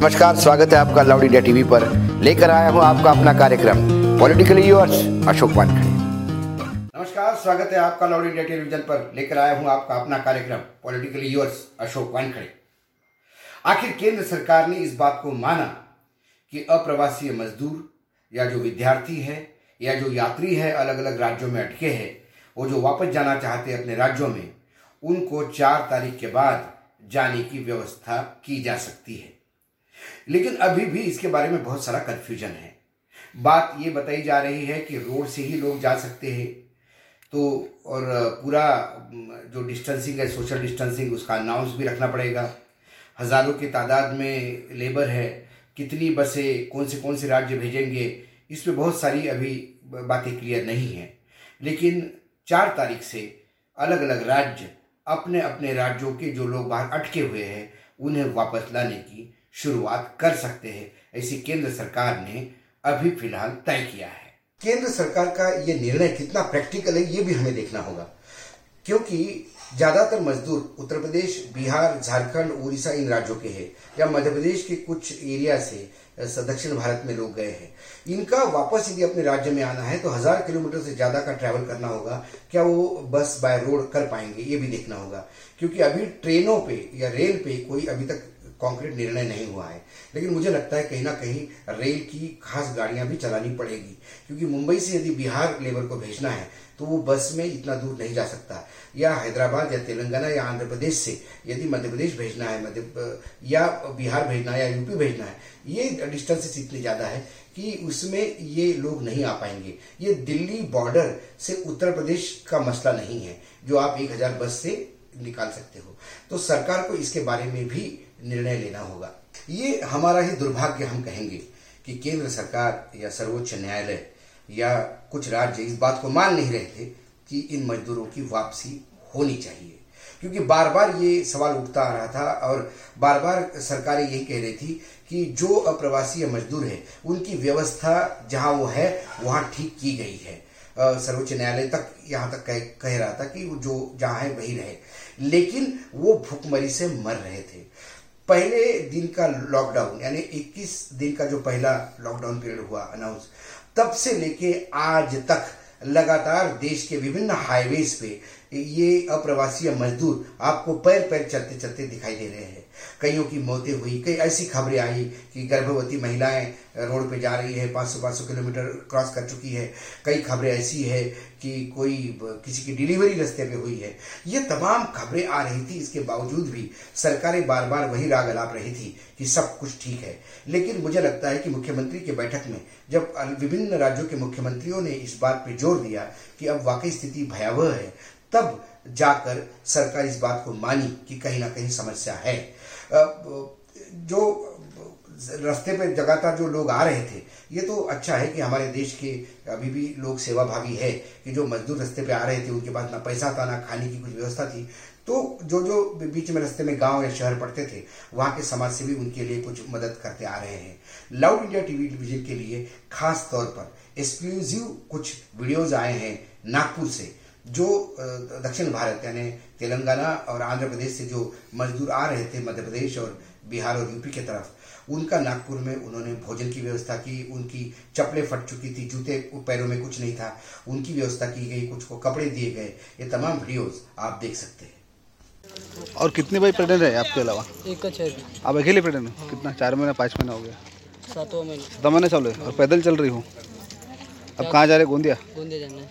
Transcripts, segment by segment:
नमस्कार, स्वागत है आपका लाउड इंडिया टीवी पर। लेकर आया हूँ आपका अपना कार्यक्रम, पॉलिटिकली यूर्स अशोक वानखड़े। नमस्कार, स्वागत है आपका लाउड इंडिया टेलीविज़न पर। लेकर आया हूँ आपका अपना कार्यक्रम, पॉलिटिकली यूर्स अशोक वानखड़े। आखिर केंद्र सरकार ने इस बात को माना कि अप्रवासी मजदूर, या जो विद्यार्थी है, या जो यात्री है अलग अलग राज्यों में अटके हैं, वो जो वापस जाना चाहते अपने राज्यों में, उनको चार तारीख के बाद जाने की व्यवस्था की जा सकती है। लेकिन अभी भी इसके बारे में बहुत सारा कन्फ्यूज़न है। बात ये बताई जा रही है कि रोड से ही लोग जा सकते हैं। तो और पूरा जो डिस्टेंसिंग है सोशल डिस्टेंसिंग उसका अनाउंस भी रखना पड़ेगा। हज़ारों की तादाद में लेबर है। कितनी बसें कौन से कौन से राज्य भेजेंगे इसमें बहुत सारी अभी बातें क्लियर नहीं हैं। लेकिन चार तारीख से अलग अलग राज्य अपने अपने राज्यों के जो लोग बाहर अटके हुए हैं, उन्हें वापस लाने की शुरुआत कर सकते हैं। ऐसी केंद्र सरकार ने अभी फ़िलहाल तय किया है। केंद्र सरकार का ये निर्णय कितना प्रैक्टिकल है, ये भी हमें देखना होगा। क्योंकि ज़्यादातर मजदूर उत्तर प्रदेश, बिहार, झारखंड, उड़ीसा इन राज्यों के हैं, या मध्य प्रदेश के कुछ एरिया से दक्षिण भारत में लोग गए हैं। इनका वापस यदि अपने राज्य में आना है तो हज़ार किलोमीटर से ज़्यादा का ट्रैवल करना होगा। क्या वो बस बाय रोड कर पाएँगे, ये भी देखना होगा। क्योंकि अभी ट्रेनों पे या रेल पे कोई अभी तक कॉन्क्रीट निर्णय नहीं हुआ है। लेकिन मुझे लगता है कहीं ना कहीं रेल की खास गाड़ियाँ भी चलानी पड़ेगी। क्योंकि मुंबई से यदि बिहार लेबर को भेजना है तो वो बस में इतना दूर नहीं जा सकता। या हैदराबाद, या तेलंगाना, या आंध्र प्रदेश से यदि मध्य प्रदेश भेजना है, मध्य, या बिहार भेजना है, या यूपी भेजना है, ये डिस्टेंसेस इतनी ज़्यादा है कि उसमें ये लोग नहीं आ पाएँगे। ये दिल्ली बॉर्डर से उत्तर प्रदेश का मसला नहीं है, जो आप एक हज़ार बस से निकाल सकते हो। तो सरकार को इसके बारे में भी निर्णय लेना होगा। ये हमारा ही दुर्भाग्य हम कहेंगे कि केंद्र सरकार या सर्वोच्च न्यायालय या कुछ राज्य इस बात को मान नहीं रहे थे कि इन मजदूरों की वापसी होनी चाहिए। क्योंकि बार बार ये सवाल उठता आ रहा था और बार बार सरकारें यही कह रही थी कि जो अप्रवासी मजदूर है उनकी व्यवस्था जहाँ वो है वहाँ ठीक की गई है। सर्वोच्च न्यायालय तक यहाँ तक कह, कह रहा था कि वो जो जहाँ है वही रहे। लेकिन वो भूखमरी से मर रहे थे। पहले दिन का लॉकडाउन यानी 21 दिन का जो पहला लॉकडाउन पीरियड हुआ अनाउंस तब से लेके आज तक लगातार देश के विभिन्न हाईवेज पे ये अप्रवासी मजदूर आपको पैर पैर चलते चलते दिखाई दे रहे हैं। कईयों की मौतें हुई। कई ऐसी खबरें आई कि गर्भवती महिलाएँ रोड पे जा रही है 500 500 किलोमीटर क्रॉस कर चुकी है। कई खबरें ऐसी है कि कोई किसी की डिलीवरी रस्ते पे हुई है। ये तमाम खबरें आ रही थी, इसके बावजूद भी सरकारें बार बार वही राग अलाप रही थी कि सब कुछ ठीक है। लेकिन मुझे लगता है कि मुख्यमंत्री की बैठक में जब विभिन्न राज्यों के मुख्यमंत्रियों ने इस बात पर ज़ोर दिया कि अब वाकई स्थिति भयावह है, तब जाकर सरकार इस बात को मानी कि कहीं ना कहीं समस्या है। जो, रास्ते पे जगातार जो लोग आ रहे थे, ये तो अच्छा है कि हमारे देश के अभी भी लोग सेवा भावी है, कि जो मजदूर रास्ते पे आ रहे थे, उनके पास ना पैसा था, ना खाने की कुछ व्यवस्था थी। तो जो जो बीच में रास्ते में गाँव या शहर पड़ते थे, वहाँ के समाज से भी उनके लिए कुछ मदद करते आ रहे हैं। लाउड इंडिया टीवी डिवीज़न के लिए खास तौर पर एक्सक्लूसिव कुछ वीडियोज़ आए हैं नागपुर से। जो दक्षिण भारत यानी तेलंगाना और आंध्र प्रदेश से जो मजदूर आ रहे थे मध्य प्रदेश और बिहार और यूपी की तरफ़ उनका नागपुर में उन्होंने भोजन की व्यवस्था की उनकी चप्पलें फट चुकी थी जूते पैरों में कुछ नहीं था उनकी व्यवस्था की गई कुछ को कपड़े दिए गए ये तमाम वीडियोस आप देख सकते हैं। और कितने भाई प्रेगनेंट है आपके अलावा? एक का आप अकेले प्रेगनेंट हो? कितना? चार महीना पाँच महीना हो गया। सातों महीने। महीने चलो और पैदल चल रही हूँ? अब कहाँ जा रहे? गोंदिया? गोंदिया जाना है।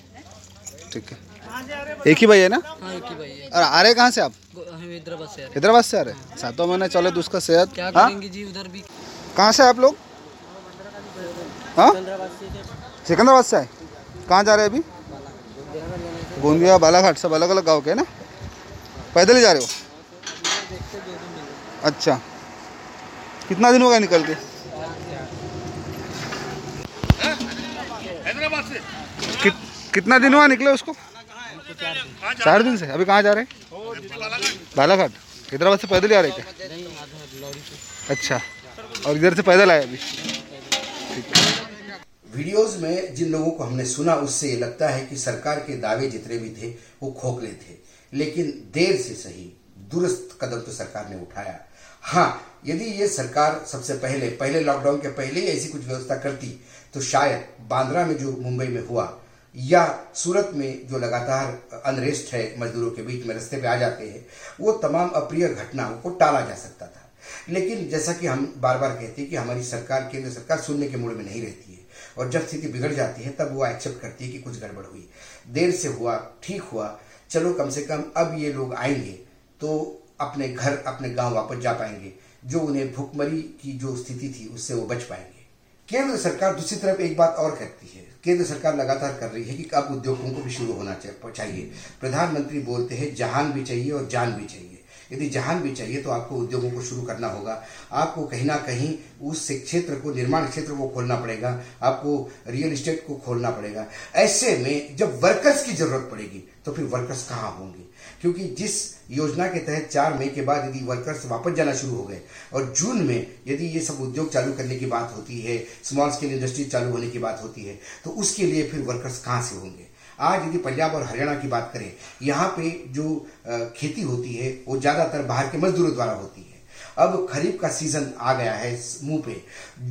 ठीक है। एक ही भाई है ना? हाँ एक ही भाई है। और आ रहे कहाँ से आप? हम हैदराबाद से आ रहे हैदराबाद से आ रहे सातों महीने चले तो उसका सेहत क्या हाँ? करेंगे जी उधर भी? कहाँ से आप लोग? हाँ? सिकंदराबाद से आए? कहाँ जा रहे हैं अभी? गोंदिया बालाघाट सब अलग अलग गाँव के है ना? पैदल ही जा रहे हो? अच्छा। कितना दिन हो गया निकल के कितना दिन हुआ निकले उसको? चार दिन। से? अभी कहाँ जा रहे हैं? बालाघाट। हैदराबाद से पैदल ही आ रहे क्या? अच्छा और इधर से पैदल आए अभी। वीडियोस में जिन लोगों को हमने सुना उससे लगता है कि सरकार के दावे जितने भी थे वो खोखले थे। लेकिन देर से सही दुरुस्त कदम तो सरकार ने उठाया। हाँ यदि ये सरकार सबसे पहले पहले लॉकडाउन के पहले ही ऐसी कुछ व्यवस्था करती तो शायद बांद्रा में जो मुंबई में हुआ या सूरत में जो लगातार अनरेस्ट है मजदूरों के बीच में रस्ते पे आ जाते हैं, वो तमाम अप्रिय घटनाओं को टाला जा सकता था। लेकिन जैसा कि हम बार बार कहते हैं कि हमारी सरकार, केंद्र सरकार सुनने के मूड में नहीं रहती है और जब स्थिति बिगड़ जाती है, तब वो एक्सेप्ट करती है कि कुछ गड़बड़ हुई। देर से हुआ, ठीक हुआ, चलो कम से कम अब ये लोग आएँगे तो अपने घर, अपने गाँव वापस जा पाएँगे, जो उन्हें भुखमरी की जो स्थिति थी, उससे वो बच पाएँगे। केंद्र सरकार दूसरी तरफ़ एक बात और कहती है। केंद्र सरकार लगातार कर रही है कि अब उद्योगों को भी शुरू होना चाहिए। प्रधानमंत्री बोलते हैं, जहान भी चाहिए और जान भी चाहिए। यदि जहान भी चाहिए तो आपको उद्योगों को शुरू करना होगा। आपको कहीं ना कहीं उस क्षेत्र को, निर्माण क्षेत्र को खोलना पड़ेगा। आपको रियल इस्टेट को खोलना पड़ेगा। ऐसे में जब वर्कर्स की ज़रूरत पड़ेगी तो फिर वर्कर्स कहाँ होंगे? क्योंकि जिस योजना के तहत चार मई के बाद यदि वर्कर्स वापस जाना शुरू हो गए और जून में यदि ये सब उद्योग चालू करने की बात होती है, स्मॉल स्केल इंडस्ट्री चालू होने की बात होती है तो उसके लिए फिर वर्कर्स कहाँ से होंगे? आज यदि पंजाब और हरियाणा की बात करें, यहाँ पे जो खेती होती है, वो ज़्यादातर बाहर के मजदूरों द्वारा होती है। अब खरीफ का सीज़न आ गया है मुँह पे।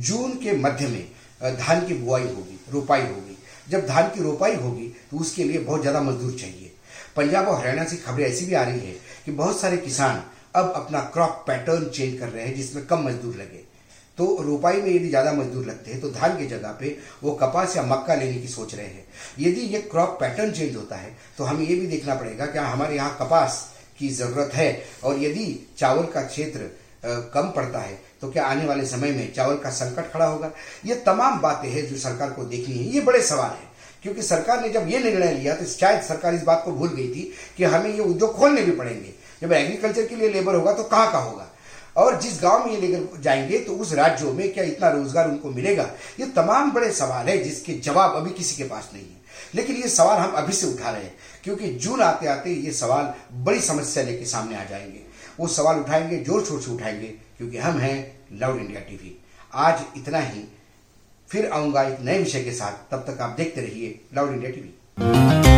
जून के मध्य में धान की बुआई होगी, रोपाई होगी। जब धान की रोपाई होगी तो उसके लिए बहुत ज़्यादा मजदूर चाहिए। पंजाब और हरियाणा से खबरें ऐसी भी आ रही है कि बहुत सारे किसान अब अपना क्रॉप पैटर्न चेंज कर रहे हैं, जिसमें कम मजदूर लगे। तो रोपाई में यदि ज़्यादा मजदूर लगते हैं तो धान की जगह पे वो कपास या मक्का लेने की सोच रहे हैं। यदि ये क्रॉप पैटर्न चेंज होता है तो हमें ये भी देखना पड़ेगा कि हमारे यहाँ कपास की ज़रूरत है, और यदि चावल का क्षेत्र कम पड़ता है तो क्या आने वाले समय में चावल का संकट खड़ा होगा? ये तमाम बातें हैं जो सरकार को देखनी है। ये बड़े सवाल है, क्योंकि सरकार ने जब ये निर्णय लिया तो शायद सरकार इस बात को भूल गई थी कि हमें ये उद्योग खोलने भी पड़ेंगे। जब एग्रीकल्चर के लिए लेबर होगा तो कहाँ का होगा? और जिस गाँव में ये लेकर जाएँगे तो उस राज्यों में क्या इतना रोज़गार उनको मिलेगा? ये तमाम बड़े सवाल है जिसके जवाब अभी किसी के पास नहीं है। लेकिन ये सवाल हम अभी से उठा रहे हैं, क्योंकि जून आते आते ये सवाल बड़ी समस्या लेके सामने आ जाएँगे। वो सवाल उठाएँगे ज़ोर शोर से उठाएँगे, क्योंकि हम हैं लाउड इंडिया टीवी। आज इतना ही। फिर आऊँगा एक नए विषय के साथ। तब तक आप देखते रहिए लाउड इंडिया टीवी।